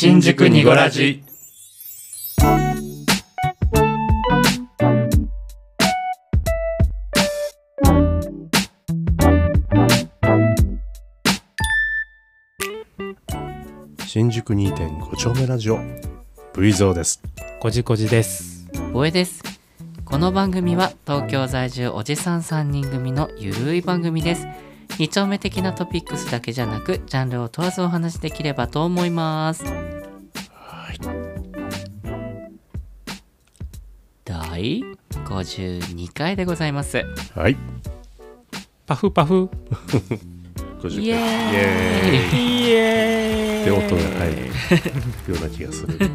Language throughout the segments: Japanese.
新宿にごラジ新宿2.5丁目ラジオ。V ゾーです。こじこじです。ボエです。この番組は東京在住おじさん3人組のゆるい番組です二丁目的なトピックスだけじゃなくジャンルを問わずお話できればと思います。はい。第52回でございます。はい。パフパフ。50イエーイ。イイエーイ。って音が入る。ような気がする。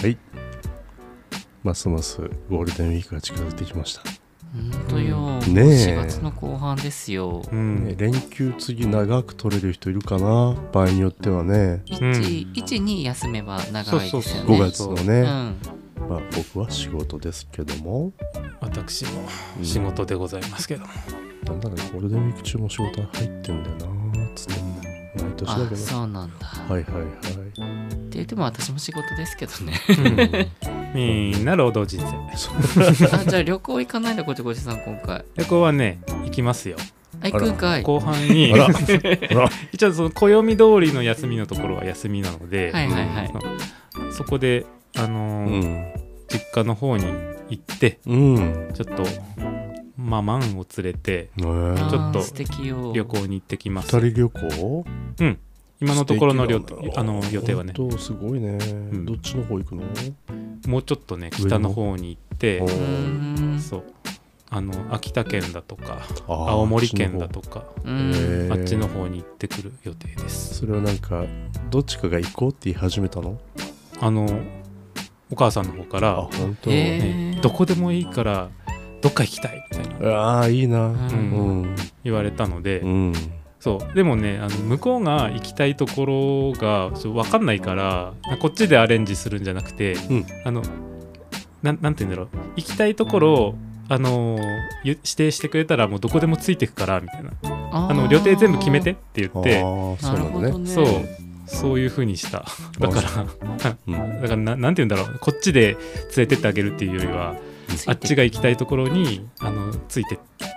はい。ますますゴールデンウィークが近づいてきました、ほん。とよ、ねえ4月の後半ですよ。うん。ね、連休次長く取れる人いるかな？場合によってはね。12休めば長いですよ5ね月のね、うん。まあ、僕は仕事ですけども。私も仕事でございますけど。なんだろうゴールデンウィーク中も仕事入ってんだよな。つって毎年だあけど。そうなんだ、はいはいはい。って言っても私も仕事ですけどね みんな労働人生。あじゃあ旅行行かないんだこっちこちさん今回。旅行はね、行きますよ。あ行くんかい。後半に 一応その暦通りの休みのところは休みなので、はいはいはい。そこで、あのうーん。実家の方に行って、うん。ちょっと、ママンを連れてちょっと旅行に行ってきます。二人旅行今のところのあの予定はね、すごいね、ん。どっちの方行くの？もうちょっとね、北の方に行ってそう。あの秋田県だとか青森県だとかあっちの方に行ってくる予定です。それはなんかどっちかが行こうって言い始めたの？あのお母さんの方かあら、本当、へねーどこでもいいからどっか行きたいみたいな。ああいいな。ううんん。言われたので、うんそう。でもねあの向こうが行きたいところがちょっと分かんないからこっちでアレンジするんじゃなくて、うん。あのなんなんて言うんだろう。行きたいところをあのゆ指定してくれたらもうどこでもついてくからみたいな。ああの予定全部決めてって言ってそうなね。そう。そういう風にした。だからうん。だから ななんて言うんだろう。こっちで連れてってあげるっていうよりはあっちが行きたいところにあのついて行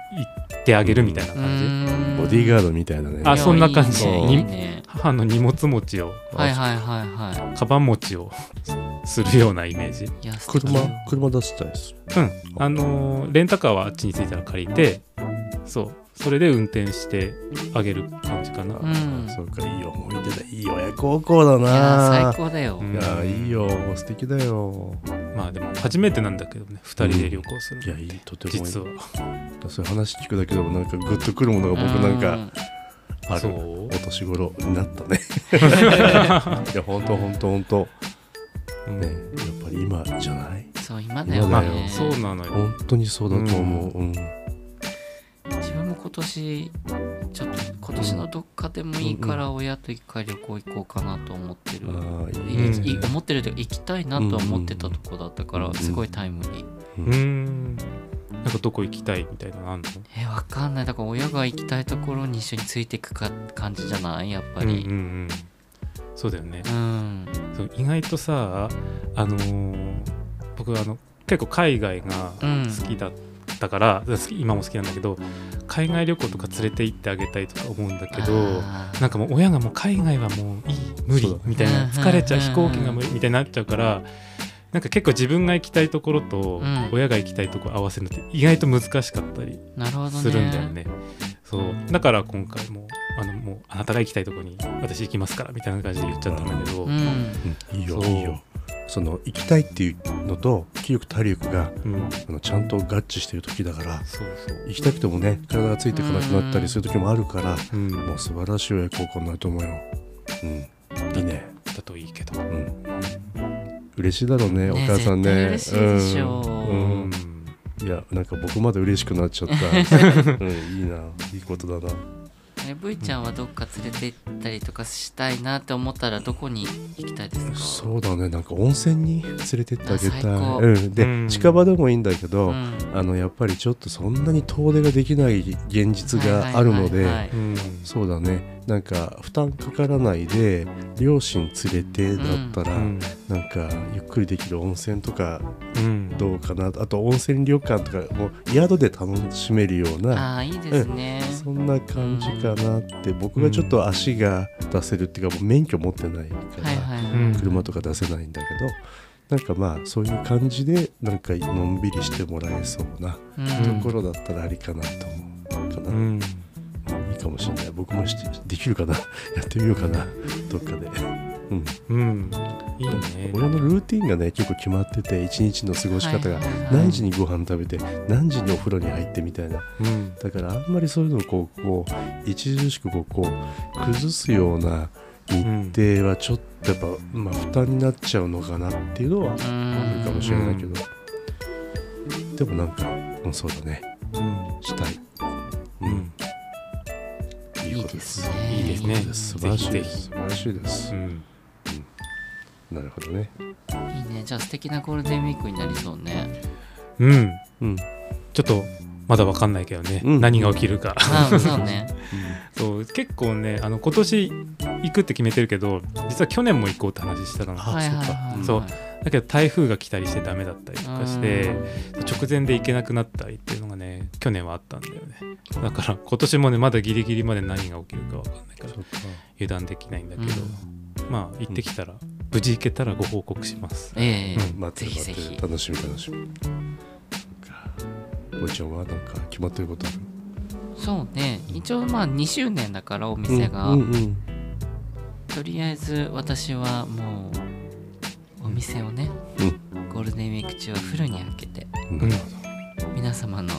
ってあげるみたいな感じ、ボディーガードみたいなね。あそんな感じ。いいね。にいいね母の荷物持ちをはいはいはいはカバン持ちをするようなイメージ。車車出したりす。るうん。あのーレンタカーはあっちに着いたら借りてそうそれで運転してあげる感じかな、うん。そうかいい思い出だいい親孝行だいやな最高だよ。うん。いやいいよ。素敵だよ。まあでも初めてなんだけどね。2人で旅行するの、いやいいとてもいい。実は。そういう話聞くだけでもなんかグッとくるものが僕なんかあるそう？お年頃になったね。いやほんとほんとほんとうん。ねやっぱり今じゃない？そう今だよ今だよねそうなのよ。本当にそうだと思う。うん今年ちょっと今年のどっかでもいいから親と一回旅行行こうかなと思ってる、思ってるというか行きたいなとは思ってたとこだったからうんすごいタイムリー、うーん。なんかどこ行きたいみたいなのあんの？えわかんない。だから親が行きたいところに一緒についていくか感じじゃない？やっぱうんうんりうん。そうだよね。うん。そう意外とさあのー僕あの結構海外がうん。好きだったから、今も好きなんだけど海外旅行とか連れて行ってあげたいとか思うんだけどなんかもう親がもう海外はもういい無理みたいなうん疲れちゃううん飛行機が無理みたいになっちゃうからなんか結構自分が行きたいところとうん。親が行きたいところ合わせるのって意外と難しかったりなるほどね。するんだよね。そう。だから今回もあのもうあなたが行きたいところに私行きますからみたいな感じで言っちゃったんだけど、うん。うん。いいよいいよその行きたいっていうのと気力体力がうん。あのちゃんと合致してる時だから行きたくてもね体がついていかなくなったりする時もあるからうん、もう素晴らしい親孝行になると思うよ。うん。いいね。だといいけど。うん。嬉しいだろうねおね母さんね。しいでしょ。ううん。うん。いやなんか僕まで嬉しくなっちゃった、うん、いいな。いいことだなえ V ちゃんはどっか連れて行ったりとかしたいなって思ったらどこに行きたいですか？そうだね。なんか温泉に連れてってあげたい。うん、で、うん。近場でもいいんだけど、うん。あのやっぱりちょっとそんなに遠出ができない現実があるのでそうだねなんか負担かからないで両親連れてだったら、うん。なんかゆっくりできる温泉とかうん。どうかな？あと温泉旅館とかもう宿で楽しめるようなああいいですね、そんな感じかなって僕がちょっと足が出せるっていうかもう免許持ってないから、車とか出せないんだけどなんかまあそういう感じでなんかのんびりしてもらえそうなうん。ところだったらありかなと思うかな、うんかもしれない。僕もしできるかな？やってみようかな。どっかで、うん、うん。いいね。親のルーティンがね結構決まってて一日の過ごし方が何時にご飯食べて何時にお風呂に入ってみたいな。うん。だからあんまりそういうのをこうこう著しくこうこう崩すような日程はちょっとやっぱ、まあ、負担になっちゃうのかなっていうのはうんあるかもしれないけど、でもなんか、うん、そうだね。うん。したい、ううんん、いいいことですね。いいですね。素晴らしいです。素晴らしいです、うん。なるほどね。いいね。じゃあ素敵なゴールデンウィークになりそうね。うん。うん。ちょっとまだわかんないけどね、うん。何が起きるか。そうね。そう結構ねあの今年行くって決めてるけど実は去年も行こうって話してたの。あはいそう。だけど台風が来たりしてダメだったりとかして直前で行けなくなったりっていうのがね去年はあったんだよね。だから今年もねまだギリギリまで何が起きるかわかんないから油断できないんだけど、まあ行ってきたら、無事行けたらご報告します。ええ。うん。待ってる待ぜひぜひ。楽しみ楽しみおいちゃんはなんか決まってること。あるそうね。一応まあ2周年だからお店が、うんうんうん。とりあえず私はもうお店をね、ゴールデンウィーク中はフルに開けてなるほ皆様の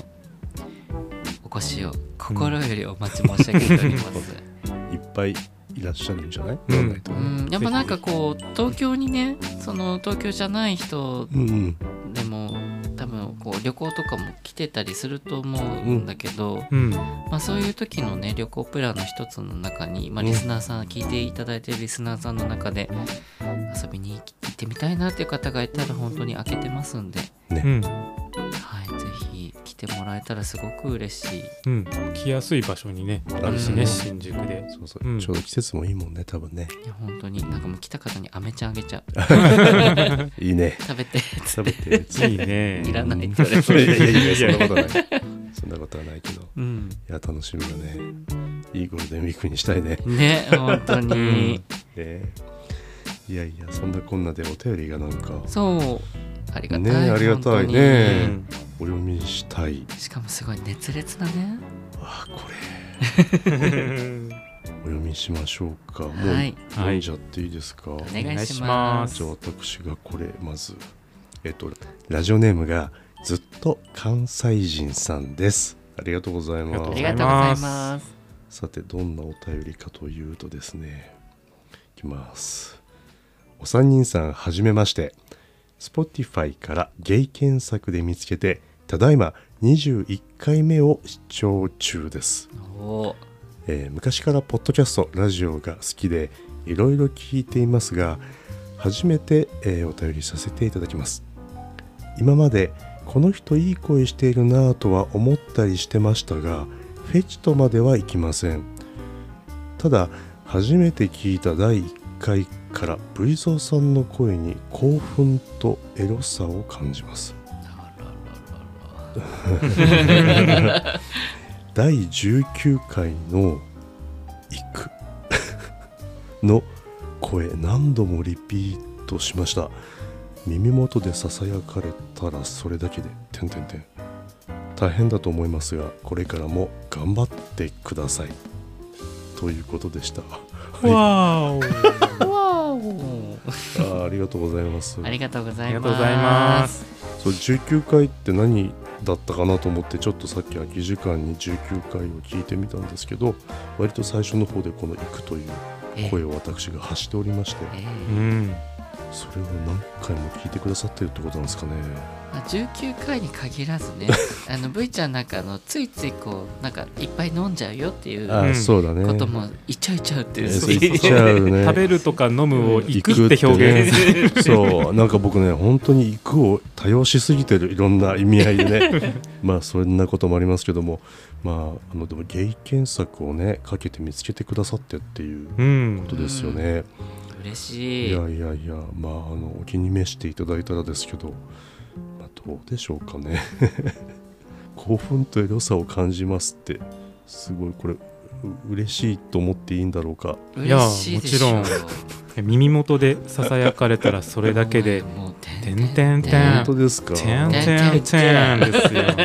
お越しを心よりお待ち申し上げております、どいっぱいいらっしゃるんじゃない、うん。やっぱなんかこう東京にねその東京じゃない人こう旅行とかも来てたりすると思うんだけど、うん。まあ、そういう時のね旅行プランの一つの中に、まあ、うんリスナーさん、聞いていただいてるリスナーさんの中で遊びに行ってみたいなっていう方がいたら本当に開けてますんで、うん。はい、ぜひ来てもらえたらすごく嬉しい。うん。来やすい場所にねあるしうんね新宿で。そうそう、うん。ちょうど季節もいいもんね多分ね。いや本当に。なんかもう来た方にアメちゃんあげちゃう。いいね。食べて。食べていいね。いらないって言われて。いやいやそんなことはない。そんなことはないけど。うん。いや楽しみだね。いいゴールデンウィークにしたいね。ね本当に、ね。いやいやそんなこんなでお便りがなんか。そう。ありがたい、ねありがたいね。うんお読みしたい。しかもすごい熱烈なね。あこれ。お読みしましょうか。もうはい読んじゃっていいですか、おお願い。し願いしまます。じゃあ私がこれまずえっとラジオネームがずっと関西人さんです。ありがとうございまああすりがとうございます。さてどんなお便りかというとですねいきます。お三人さんはじめまして。Spotify からゲイ検索で見つけてただいま21回目を視聴中です。えー昔からポッドキャストラジオが好きでいろいろ聞いていますが初めて、えーお便りさせていただきます。今までこの人いい声しているなぁとは思ったりしてましたがフェチとまではいきません。ただ初めて聞いた第1回から V ゾーさんの声に興奮とエロさを感じます 第19回の「行く」の声何度もリピートしました。耳元でささやかれたらそれだけで「てんてんてん」大変だと思いますがこれからも頑張ってください。ということでした。わーお。わお。あーありがとうございます。ありがとうございます。ありがとうございます。そう19回って何だったかなと思ってちょっとさっき空き時間に19回を聞いてみたんですけど割と最初の方でこの「行く」というえ声を私が発しておりましてえ。うん。それを何回も聞いてくださってるってことなんですかねまあ19回に限らずね あの V ちゃんなんかあのついついこうなんかいっぱい飲んじゃうよっていうあ、うんそうだね。ことも言っちゃう言っちゃうっていう。えそう言っちゃうね食べるとか飲むを行くって表現、ねそうなんか僕ね本当に行くを多用しすぎてるいろんな意味合いでね。まあそんなこともありますけども。まああのでもゲイ検索をねかけて見つけてくださってっていううん。ことですよね、嬉しい。いやいやいやまああのお気に召していただいたらですけど、まあ、どうでしょうかね。興奮と良さを感じますって。すごいこれう嬉しいと思っていいんだろうか。いやもち耳元でささやかれたらそれだけでもう「ててんてんてん。本当ですか？てんはいてんてん」ですよ。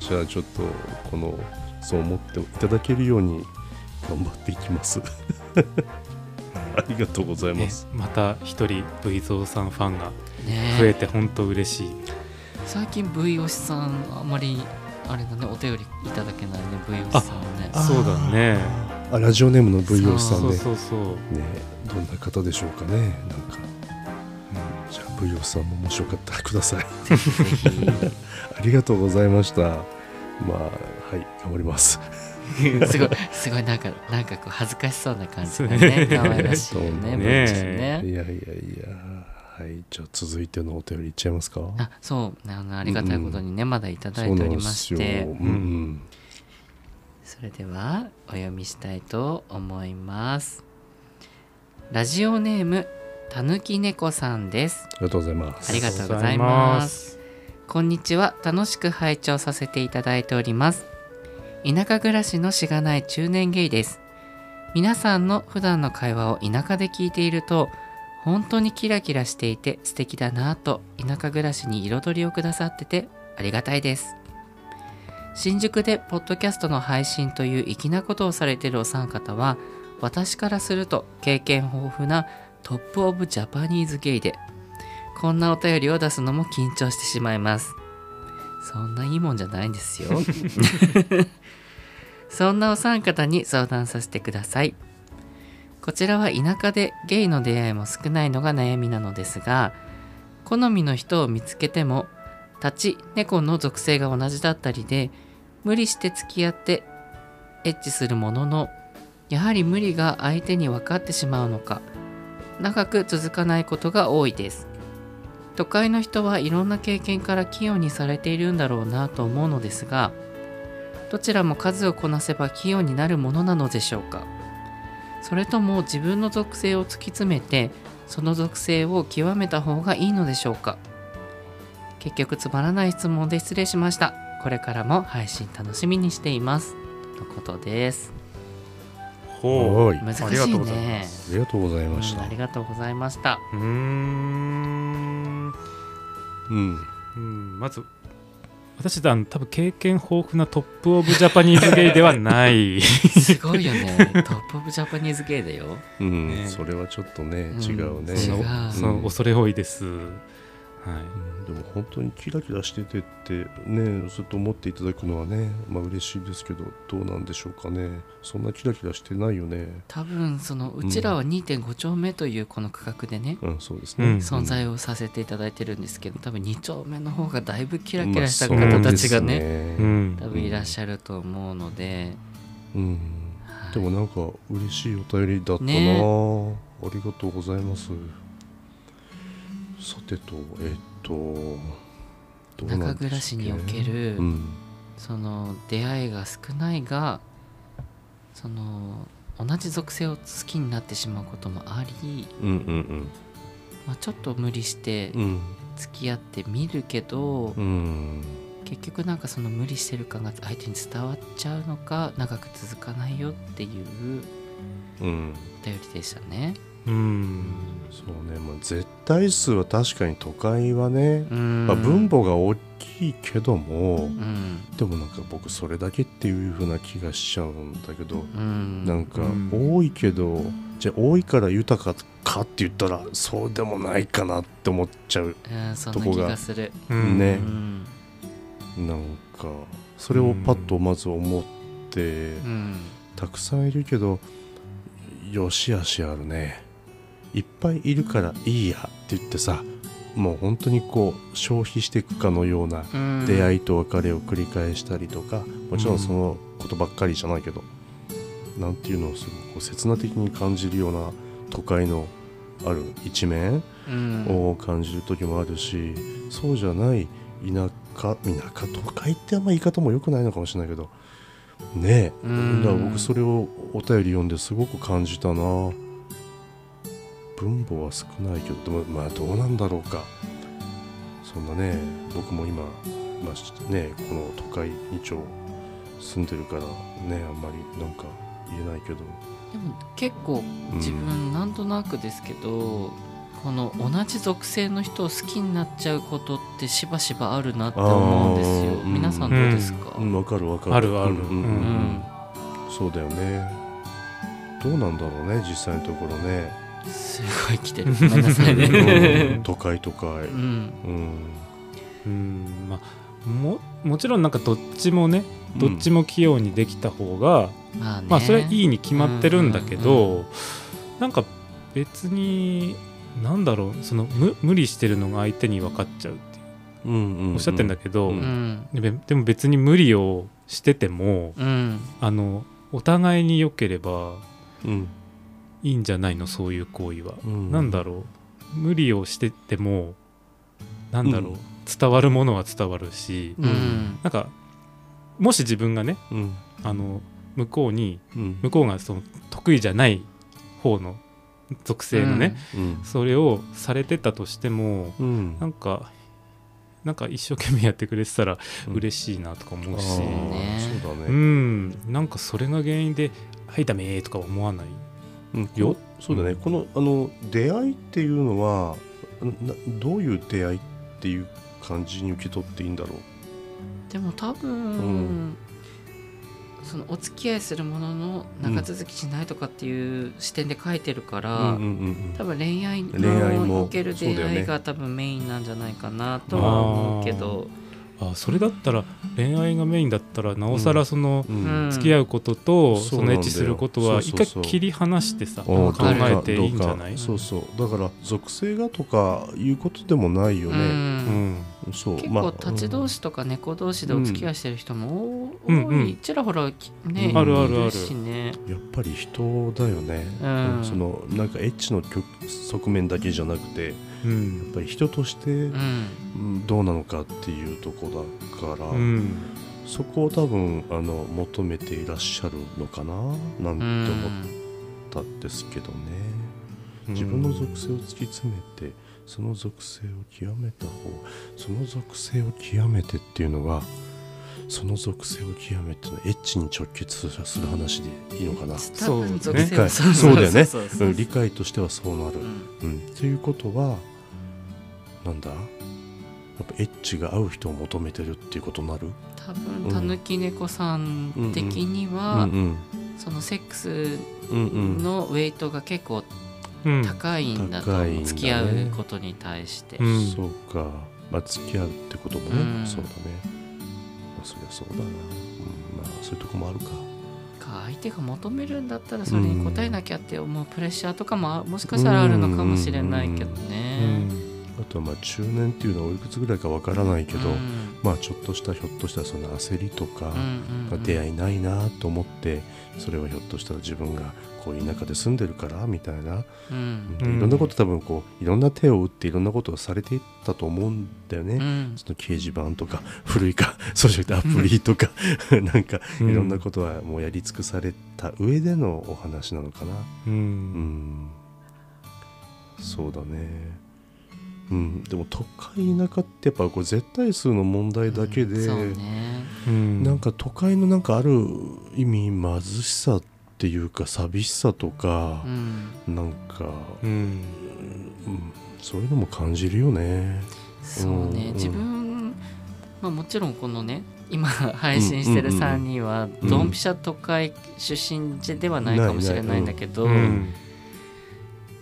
じゃあちょっとこのそう思っていただけるように頑張っていきます。ありがとうございねます、また一人 V ゾウさんファンがね。増えて本当嬉しい。最近 V 推しさんあんまりあれだねお便りいただけないね V 推しさんはね。あそうだね。あラジオネームの V おさんそうでそうそう。ねどんな方でしょうかね。なんか、うん、じゃあ V おさんももしよかったらください。ありがとうございました。まあはい頑張ります。すごいすごいなんかなんかこう恥ずかしそうな感じがね可愛らしいよね ね。ね。いやいやいやはいじゃあ続いてのお便りいっちゃいますか？あそうあのありがたいことにね、まだいただいておりまして。それではお読みしたいと思います。ラジオネームたぬきねこさんです。ありがとうございます。ありがとうございます。こんにちは。楽しく拝聴させていただいております。田舎暮らしのしがない中年ゲイです。皆さんの普段の会話を田舎で聞いていると本当にキラキラしていて素敵だなぁと田舎暮らしに彩りをくださっててありがたいです。新宿でポッドキャストの配信という粋なことをされているお三方は私からすると経験豊富な top of Japanese gay でこんなお便りを出すのも緊張してしまいます。そんないいもんじゃないんですよ。そんなお三方に相談させてくださいこちらは田舎でゲイの出会いも少ないのが悩みなのですが好みの人を見つけても立ち猫の属性が同じだったりで無理して付き合ってエッチするもののやはり無理が相手に分かってしまうのか長く続かないことが多いです。都会の人はいろんな経験から器用にされているんだろうなと思うのですがどちらも数をこなせば器用になるものなのでしょうか？それとも自分の属性を突き詰めてその属性を極めた方がいいのでしょうか？結局つまらない質問で失礼しました。これからも配信楽しみにしています。とのことです。ほはい。難しいありがとうございね。ありがとうございました。うんありがとうございました。う。うーん。うん。うんまず私だ多分経験豊富な top of Japanese gay ではない。すごいよね。トップ of Japanese gay だよ。うん、ね。それはちょっとね、うん。違うね。違う。その恐れ多いです、はい。うんでも本当にキラキラしててってねそうと思っていただくのはねまあ嬉しいですけどどうなんでしょうかね。そんなキラキラしてないよね。多分そのうちらは2.5丁目というこの区画でね、うんそうですね、うん。存在をさせていただいてるんですけど多分2丁目の方がだいぶキキラキラしたまあ方たちがね,、うん。多分いらっしゃると思うので、うん。はい。でもなんか嬉しいお便りだったな、ね。ありがとうございますさてとえっと中暮らしにおける、うんその出会いが少ないがその同じ属性を好きになってしまうこともあり、うんうんまあ、ちょっと無理してうん。うん付き合ってみるけど、うん。結局なんかその無理してる感が相手に伝わっちゃうのか長く続かないよっていううん。お便りでしたね。うんそうね、まあ、絶対数は確かに都会はね、うん。まあ、分母が大きいけども、うん。でもなんか僕それだけっていう風な気がしちゃうんだけど、うん。なんかうん。多いけどじゃあ多いから豊かかって言ったらそうでもないかなって思っちゃううんそんな気がね。うん。なんかそれをパッとまず思って、うん。たくさんいるけどよしあしあるねいっぱいいるからいいやって言ってさもう本当にこう消費していくかのようなうん。出会いと別れを繰り返したりとかもちろんそのことばっかりじゃないけど、なんていうのをすごく切な的に感じるような都会のある一面うん。を感じる時もあるし、そうじゃない田舎田舎都会ってあんま言い方も良くないのかもしれないけどねえ、うん。だから僕それをお便り読んですごく感じたな分母は少ないけどでもまあどうなんだろうか。そんなね僕も今、まあしねこの都会2丁住んでるからねあんまりなんか言えないけど、でも結構うん。自分なんとなくですけど、この同じ属性の人を好きになっちゃうことってしばしばあるなって思うんですよ。うん。皆さんどうですか、うん、わかるわかる。あるある。うんうん。うん。うん。そうだよね。どうなんだろうね実際のところねすごい来てる。ごめんなさいうん。ね都会都会うん。うん。うん。まあももちろんなんかどっちもねどっちも器用にできた方が、まあね。まあそれはいいに決まってるんだけど、うんなんか別になんだろうその無無理してるのが相手に分かっちゃうってう。んうんうん。おっしゃってんだけど、うん。うんででも別に無理をしててもうん。あのお互いに良ければうんいいんじゃないのそういう行為は、うん。なんだろう。無理をしててもなんだろう、うん。伝わるものは伝わるし、うん。なんかもし自分がねうん。あの向こうにうん。向こうがその得意じゃない方の属性のね、うん。それをされてたとしてもうん。なんかなんか一生懸命やってくれてたらうん。嬉しいなとか思うあし、うそうだね。ん。なんかそれが原因で「はいダメ」とか思わないうん。よ。こそうだね。このあの出会いっていうのはなどういう出会いっていう感じに受け取っていいんだろう？でも多分、うん。そのお付き合いするものの長続きしないとかっていう視点で書いてるから、うんうんうん多分恋愛恋愛ものおける出会いが多分メインなんじゃないかなとは思うけど、あそれだったら恋愛がメインだったらなおさらその付き合うこととそのエッチすることは一回切り離してさお考えていいんじゃない？そうそう。だから属性がとかいうことでもないようね、うん。んそう。結構立ち同士とか猫同士でお付き合いしてる人も多いちらほらきね、うん。あるあるあるいる。しね。やっぱり人だよね、うん。そのなんかエッチの局側面だけじゃなくてやうん。っぱり人としてうん。うんどうなのかっていうとこだから、うん。そこを多分あの求めていらっしゃるのかななんて思ったんですけどね、自分の属性を突き詰めてその属性を極めた方その属性を極めてっていうのはその属性を極めてのエッチに直結する話でいいのかな、多分属性理解。はそうだよね。理解としてはそうなる、うん。うん、ということはなんだ？やっぱエッチが合う人を求めてるっていうことになる？多分たぬき猫さん的にうん。は、うんそのセックスのウェイトが結構うん。高いんだと思う、んだね。付き合うことに対して、うん。そうか、まあ、付き合うってこともね、うん。そうだね、まあ、そりゃそうだな、うん、まあそういうとこもあるか。か相手が求めるんだったらそれに応えなきゃって思うプレッシャーとかもあもしかしたらあるのかもしれないけどうね。ん。あとはまあ中年っていうのはおいくつぐらいかわからないけど、うん。まあちょっとしたひょっとしたらその焦りとか、うんうんうん。まあ出会いないなと思ってそれはひょっとしたら自分がこう田舎で住んでるからみたいな、うん。うん。いろんなこと多分こういろんな手を打っていろんなことをされていったと思うんだよね。うん。その掲示板とか 古いかそうじゃなくてアプリとか なんかいろんなことはもうやり尽くされた上でのお話なのかな。ううん。ん、そうだね。うん、でも都会田舎ってやっぱこう絶対数の問題だけで、そうね。うん。なんか都会のなんかある意味貧しさっていうか寂しさとかう、ん。なんか、うん。うん、そういうのも感じるよね。そうね、うん自分、まあ、もちろんこのね今配信してるうんうんうん3人はうん。ドンピシャ都会出身ではないかもしれないんだけど、うん。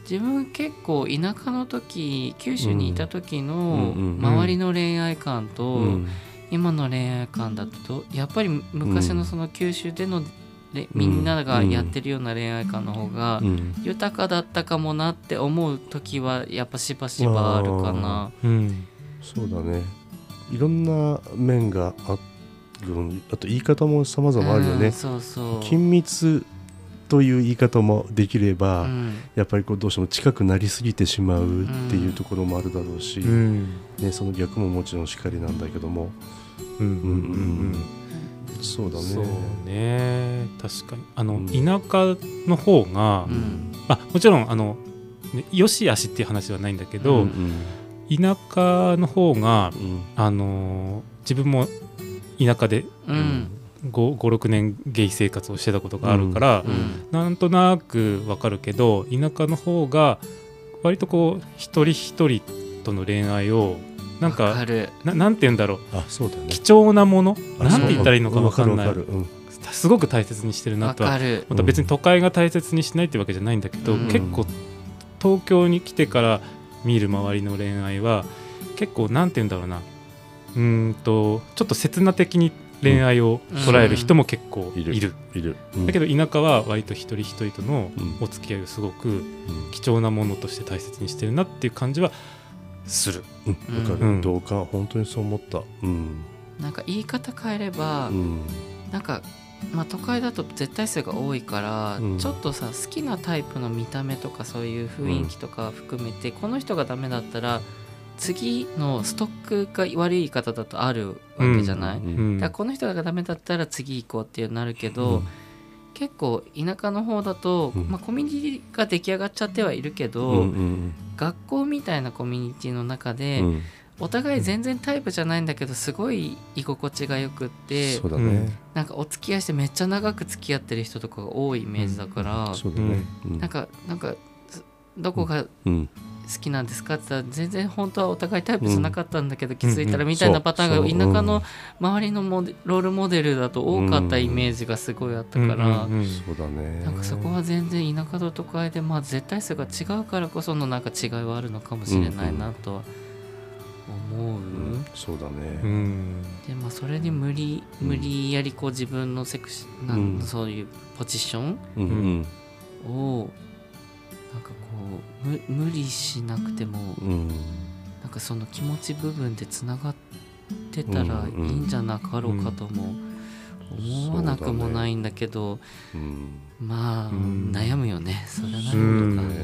自分結構田舎の時九州にいた時の周りの恋愛観とうん。今の恋愛観だとやっぱり昔のその九州でのれみんながやってるような恋愛観の方がうん豊かだったかもなって思う時はやっぱしばしばあるかな。うん。そうだね。いろんな面があるあと言い方も様々あるようんねそうそう。緊密という言い方もできれば、うん。やっぱりこうどうしても近くなりすぎてしまうっていうところもあるだろうし、うん。ね、その逆ももちろんしかりなんだけども。うんうんうんそうだね。そうね。確かに。あのうん。田舎の方が、うん。あもちろんあのねよしあしっていう話はないんだけうど、ん。田舎の方がうん。あのー自分も田舎でうん。56年ゲイ生活をしてたことがあるから、うん。なんとなくわかるけど田舎の方が割とこう一人一人との恋愛をなんわかかる。ななんて言うんだろう。あそうだね。貴重なもの？あなんて言ったらいいのかわかんない。うん。すごく大切にしてるなわとは。かる。また別に都会が大切にしないってわけじゃないんだけど、うん。結構東京に来てから見る周りの恋愛は結構なんて言うんだろうな。うーんとちょっと刹那的に恋愛を捉える人も結構いる,、いる。いる、うん。だけど田舎は割と一人一人とのうん。お付き合いをすごくうん。貴重なものとして大切にしてるなっていう感じはする。うん。わかる、うん同感。本当にそう思った。うん。なんか言い方変えれば、うん。なんか、まあ、都会だと絶対数が多いから、うん。ちょっとさ好きなタイプの見た目とかそういう雰囲気とか含めて、この人がダメだったら次のストックが悪い言い方だとあるわけじゃない、うん。うん。だからこの人がダメだったら次行こうっていうなるけど、うん結構田舎の方だと、うん。まあ、コミュニティが出来上がっちゃってはいるけど、うんうん学校みたいなコミュニティの中うで、ん。お互い全然タイプじゃないんだけどすごい居心地がよくってそうだね、なんかお付き合いしてめっちゃ長く付き合ってる人とかが多いイメージだから、そうだね、うん。なんかなんかすどこがうん好きなんですかって言ったら全然本当はお互いタイプじゃなかったんだけど、気づいたらみたいなパターンが田舎の周りのモデロールモデルだと多かったイメージがすごいあったから、なんかそこは全然田舎と都会でまあ絶対数が違うからこそのなんか違いはあるのかもしれないなとは思う、うん。そうだうね。んでまあそれに無理うん。無理やりこう自分のセクシなん、うん。そういうポジションを無理しなくてもうん。なんかその気持ち部分でつながってたらいいんじゃなかろうかとも思わなくもないんだけど、うん。まあ、うん。悩むよねそれはなるほどか、ううんね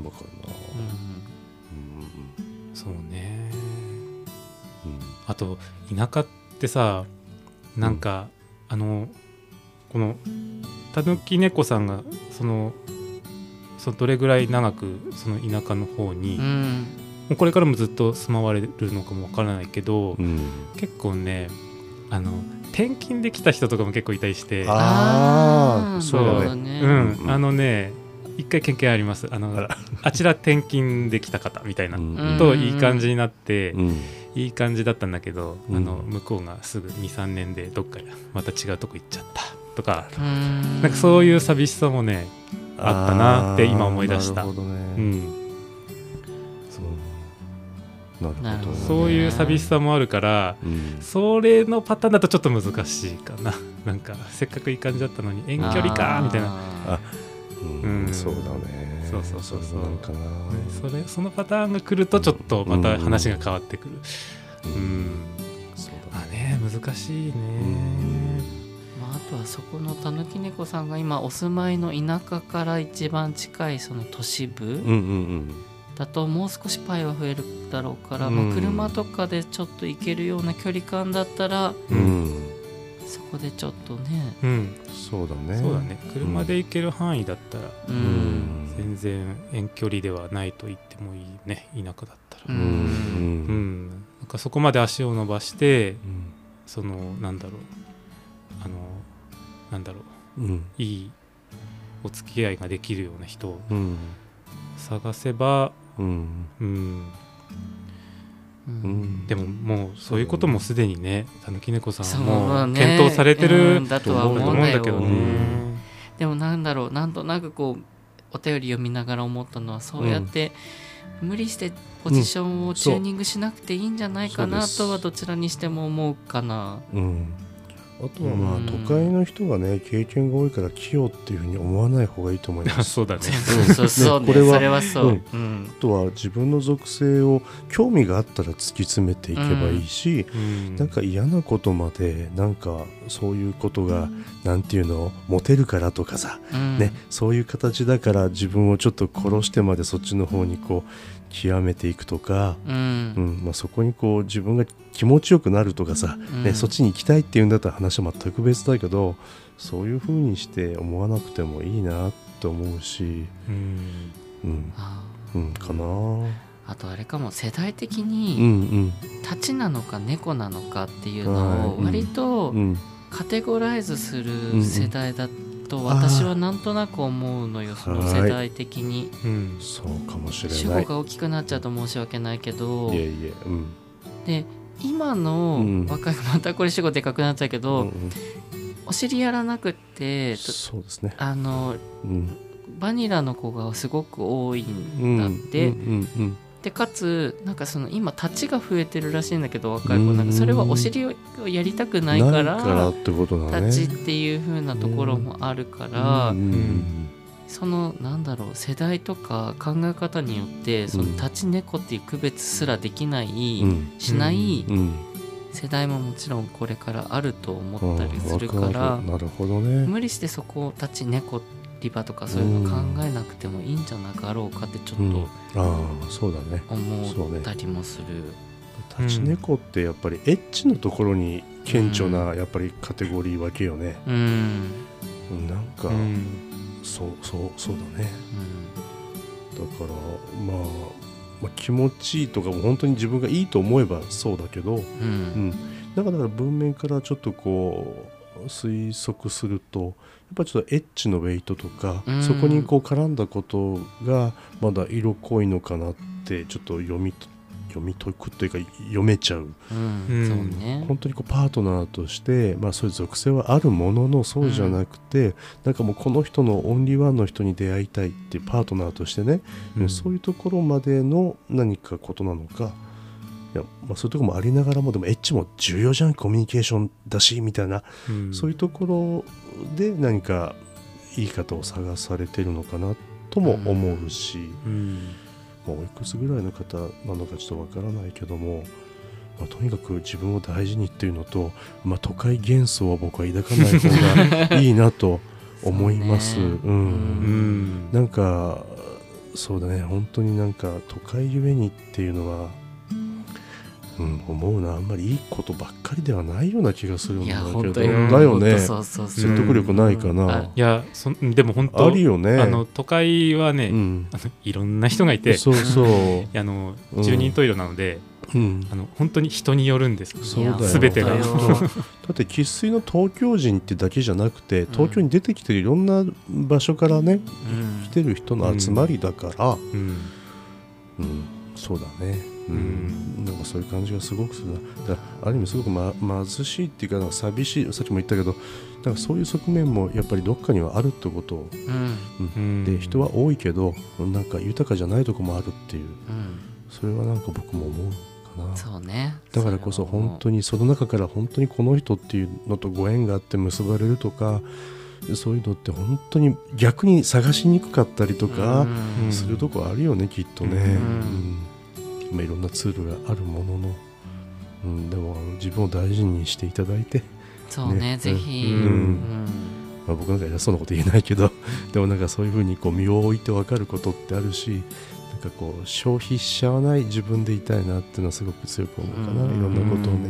んわか。るなそうね。うん。あと田舎ってさなんか、あのこのたぬき猫さんがそのそのどれぐらい長くその田舎の方に、もうん。うこれからもずっと住まわれるのかもわからないけど、うん。結構ねあの転勤できた人とかも結構いたりして。ああー。そうだね。うん、うんあのね一回経験あります。あのあちら転勤できた方みたいな、うん。といい感じになって、うん。いい感じだったんだけど、うん。あの向こうがすぐ23年でどっかまた違うとこ行っちゃったとか、うん。なんかそういう寂しさもねあったなって今思い出した。なるほどうねん、そう。なるほどね。なるほどそういう寂しさもあるからうん。それのパターンだとちょっと難しいかな。なんかせっかくいい感じだったのに遠距離かみたいな。あうんうん。そうだね。そうそうそうそう。なんかな。ねそれそのパターンが来るとちょっとまた話が変わってくる。うん、そうまだあね難しいねあ、あとはそこのたぬき猫さんが今お住まいの田舎から一番近いその都市部、だともう少しパイは増えるだろうから、うん。まあ、車とかでちょっと行けるような距離感だったらそこでちょっとね、うん、そうだね。そうだね。車で行ける範囲だったらうん。うん全然遠距離ではないと言ってもいいね。田舎だったら。ううんん。うん、なんかそこまで足を伸ばしてうん。そのなんだろうなんだろう。うん。いいお付き合いができるような人をうん。探せば、うん。うん、ううん。んでももうそういうこともすでにねたぬき猫さそんはも検討されてうるんだとはと思うんだけどね。でもなんだろうなんとなくこうお便り読みながら思ったのはそうやって無理してポジションをチューニングしなくていいんじゃないかなとはどちらにしても思うかな。うんあとはまあうん。都会の人がね経験が多いから器用っていうふうに思わない方がいいと思いまあす。そうだね。そうそうそうね。これはそれはそう、あとは自分の属性を興味があったら突き詰めていけばいいし、うん。なんか嫌なことまでなんかそういうことがなんていうのモテるからとかさ、うん。ね。そういう形だから自分をちょっと殺してまでそっちの方にこう極めていくとか、うん。うんまあ、そこにこう自分が気持ちよくなるとかさ、うん。ね、そっちに行きたいっていうんだったら話は全く別だけどそういうふうにして思わなくてもいいなと思うし、うん。うん。かなうんあとあれかも世代的うにん。立ちなのか猫なのかっていうのをはい。割とうん。カテゴライズすんる世代だと私はなんとなく思うのよその世代的に。うん。そうかもし主れない。語が大きくなっちゃうと申し訳ないけど。いえいえ。うん。で今のうん。若いまたこれ主語でかくなっちゃうけうんど、うん。お尻やらなくってとそうですね。あのうん。バニラの子がすごく多いうんんだって、うんうんでかつなんかその今立ちが増えてるらしいんだけど若い子。なんかそれはお尻をやりたくうんないから立ちっていう風なところもあるから、そのなんだろう世代とか考え方によってそのうん。立ち猫っていう区別すらできない、うん。しないうん。世代ももちろんこれからあると思うんったりするかわらる。なるほどね。無理してそこを立ち猫とかそういうの考えなくてもいいん。じゃなかろうかってちょっうんとああそうだね。思ったりもする。立ち猫ってやっぱりエッチのところに顕著なやっぱりカテゴリー分けよね、うん。うんなんか、うん。そうそうそうだね。うだから、まあ、まあ気持ちいいとかも本当に自分がいいと思えばそうだけど、ん。ううんん、なんかだから文面からちょっとこう推測するとやっぱちょっとエッチのウェイトとか、うん。そこにこう絡んだことがまだ色濃いのかなってちょっと読みと読み解くというか読めちゃう。うん。うん。そうね。本当にこうパートナーとして、まあ、そういう属性はあるもののそうじゃなくて、なんかもうこの人のオンリーワンの人に出会いたいっていうパートナーとしてね、うん。そういうところまでの何かことなのかいや、まあ、そういうところもありながらもでもエッチも重要じゃんコミュニケーションだしみたいな、うん。そういうところで何か言い方を探されてるのかなとも思うし。うん。まあおいくつぐらいの方なのかちょっとわからないけども、まあ、とにかく自分を大事にっていうのと、まあ、都会幻想は僕は抱かない方がいいなと思います。そうね。ううんん。なんかそうだね。本当になんか都会ゆえにっていうのは、うん、思うな。あんまりいいことばっかりではないような気がするんだけど。だよね。説得力ないかな、うん。いやそんでも本当あるよね。あの都会はね、うん、あのいろんな人がいてそうそう、あのうん十人十色なので、うん。あの本当に人によるんですそうだよ。全てが。だって生粋の東京人ってだけじゃなくて東京に出てきてるいろんな場所からね、うん。来てる人の集まりだから、うん。うん。そうだね、うん。なんかそういう感じがすごくするな。だからある意味すごく、ま、貧しいっていうかなんか寂しいさっきも言ったけどなんかそういう側面もやっぱりどっかにはあるってことを、うん。うん。で人は多いけどなんか豊かじゃないとこもあるっていう。うん。それはなんか僕も思うかな。そうね。だからこそ本当ににその中から本当にこの人っていうのとご縁があって結ばれるとかそういうのって本当に逆に探しにくかったりとかうん。するとこあるよねきっとね、うん。うんまあ、いろんなツールがあるものの、うん、でもあの自分を大事にしていただいて、そうねねぜひ。うん。うん。まあ、僕なんか偉そうなこと言えないけど でもなんかそういうふうにこう身を置いて分かることってあるしなんかこう消費しちゃわない自分でいたいなっていうのはすごく強く思うかな、うん。いろんなことをね。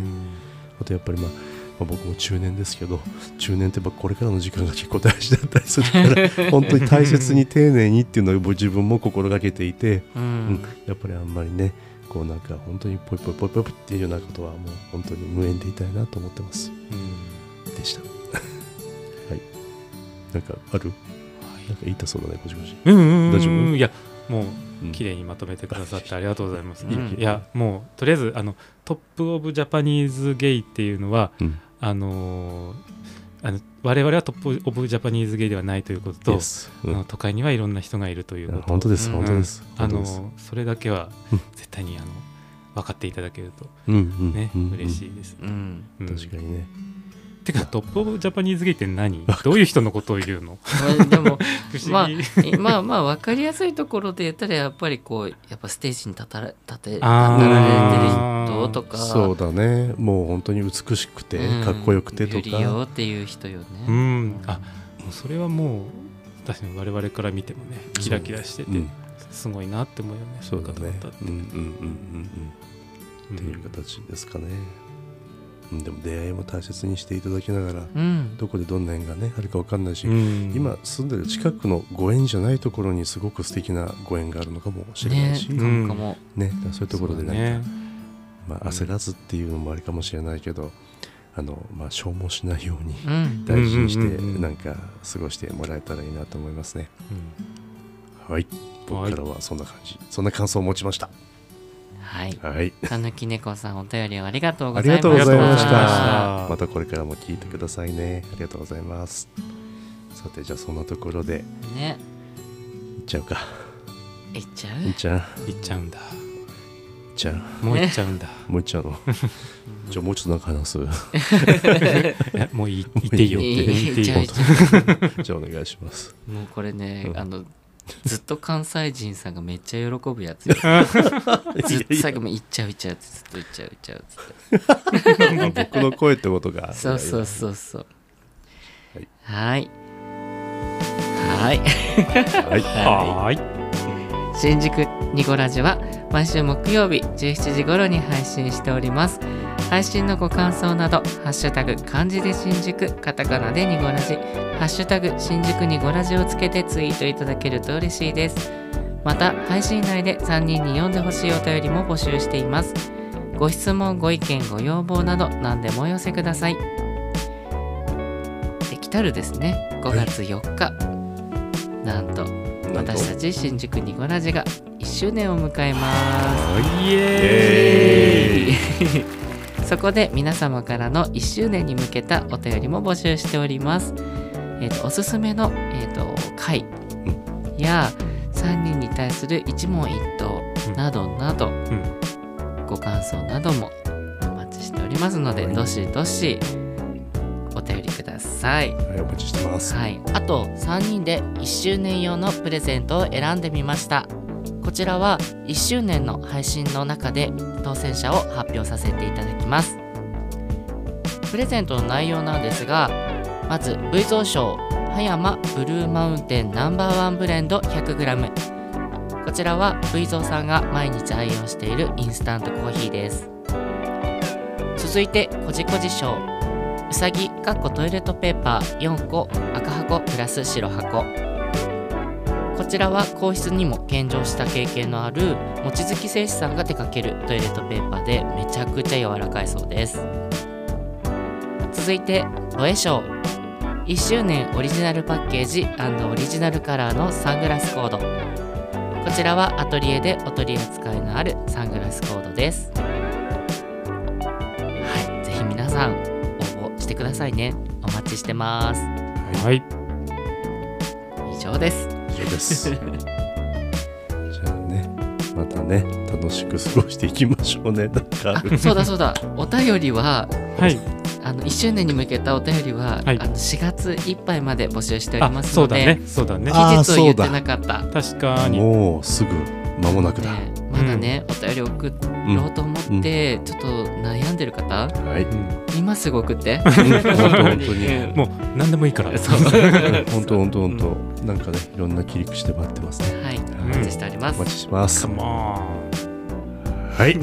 あとやっぱりまあ、まあ、僕も中年ですけど中年ってやっぱこれからの時間が結構大事だったりするから 本当に大切に丁寧にっていうのを僕自分も心がけていて、ううんん。やっぱりあんまりねこうなんか本当にポイポイポイポイポイっていうようなことはもう本当に無縁でいたいなと思ってます。うん。でした。はい。なんかある？なんか言いたそうだねごじごじうんうんうん大丈夫？いやもううん綺麗にまとめてくださってありがとうございます。うん。いやもうとりあえずあの top of Japanese gay っていうのはうん。あのーあの我々は top of Japanese gay ではないということと、Yes. うん。あの都会にはいろんな人がいるということ。本当ですうん。本当です。あのそれだけはうん。絶対にあの分かっていただけるとうんうんね、うんうん。嬉しいです。うん。うん。確かにねてか top of Japanese gay って何？どういう人のことを言うの？まあでも 不まあまあまあ分かりやすいところで言ったらやっぱりこうやっぱステージに立たら立て立たられてる人とか。そうだね。もう本当に美しくてうん。かっこよくてとか。っていう人よね、うん。あもうそれはもう確かに我々から見てもねキラキラしてて、うん。すごいなって思うよね。そうだね。いうんうんうんうんうん。っていう形ですかね、うん、でも出会いも大切にしていただきながらうん。どこでどんな縁がねあるか分かんないし、うん。今住んでる近くのご縁じゃないところにすごく素敵なご縁があるのかもしれないし、ねねうんなんかもだからそういうところでか、だね。まあ、焦らずっていうのもあれかもしれないけどあの、まあ、消耗しないように大事にしてなんか過ごしてもらえたらいいなと思いますね。うん。はい。僕からはそんな感じ、そんな感想を持ちました。はいはいたぬき猫さんお便りをありがとうごあざいましたありがとうございましたた。またこれからも聞いてくださいね。ありがとうございます。さてじゃあそんなところでねいっちゃうか。いっちゃいっちゃう？いっ行っちゃうんだちゃう？もう行っちゃうんだ、もういっちゃうの？じゃあもうちょっとなんか話す。もういい言っていいよってじゃあお願いします。うもうこれね、うんあのずっと関西人さんがめっちゃ喜ぶやつよ。ずっと最後も「いっちゃういっちゃう」ってずっと「いっちゃういっちゃう」っつ。ってまあ僕の声ってことが。そうそうそうそう。はい。はい。はい。はい。はーい。新宿ニコラジは毎週木曜日17時頃に配信しております配信のご感想など「ハッシュタグ漢字で新宿」カタカナでニゴラジ「ハッシュタグ新宿ニゴラジ」をつけてツイートいただけると嬉しいです。また配信内で3人に読んでほしいお便りも募集しています。ご質問ご意見ご要望など何でもお寄せください。できたるですね。5月4日、なんと私たち新宿ニコラジが1周年を迎えますイ。エーイそこで皆様からの1周年に向けたお便りも募集しております。えーとおすすめの、えー、と回や3人に対する一問一答などなど、んご感想などもお待ちしておりますので、はいどしどしお便りください。はい、お待ちしてます。はい、あと3人で1周年用のプレゼントを選んでみましたこちらは1周年の配信の中で当選者を発表させていただきます。プレゼントの内容なんですがまず V 蔵賞葉山ブルーマウンテンナンバーワンブレンド 100g こちらは V 蔵さんが毎日愛用しているインスタントコーヒーです。続いてこじこじ賞うさぎかっこトイレットペーパー4個赤箱プラス白箱。こちらは皇室にも献上した経験のある望月製紙さんが手掛けるトイレットペーパーでめちゃくちゃ柔らかいそうです。続いてロエ賞1周年オリジナルパッケージオリジナルカラーのサングラスコード。こちらはアトリエでお取り扱いのあるサングラスコードです。はいぜひ皆さん応募してくださいね。お待ちしてます。はい。以上です以上です。じゃあね、またね、楽しく過ごしていきましょうね。なんか。そうだそうだお便りははいあの1周年に向けたお便りは、はいあの4月いっぱいまで募集しておりあますのでそうだねそうだねあ期日を言ってなかった確かにもうすぐ間もなくだ。ねまだね、お便り送ろうと思って、ちょっと悩んでる方はい。うん今すぐ送って本当本当に。うんもう何でもいいから そう 本当本当本当。なんかね、いろんな切り口で待ってますね。はいんお待ちしております、お待ちしてます。Come on はい。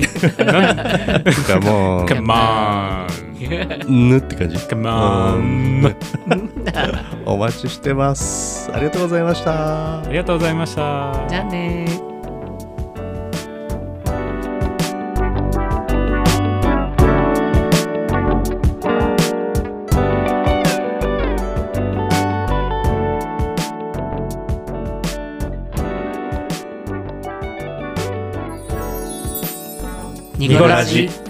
カモン。Come on ぬって感じ。Come on お待ちしてます。ありがとうございましたあ。りがとうございましたじゃあねニコラジ。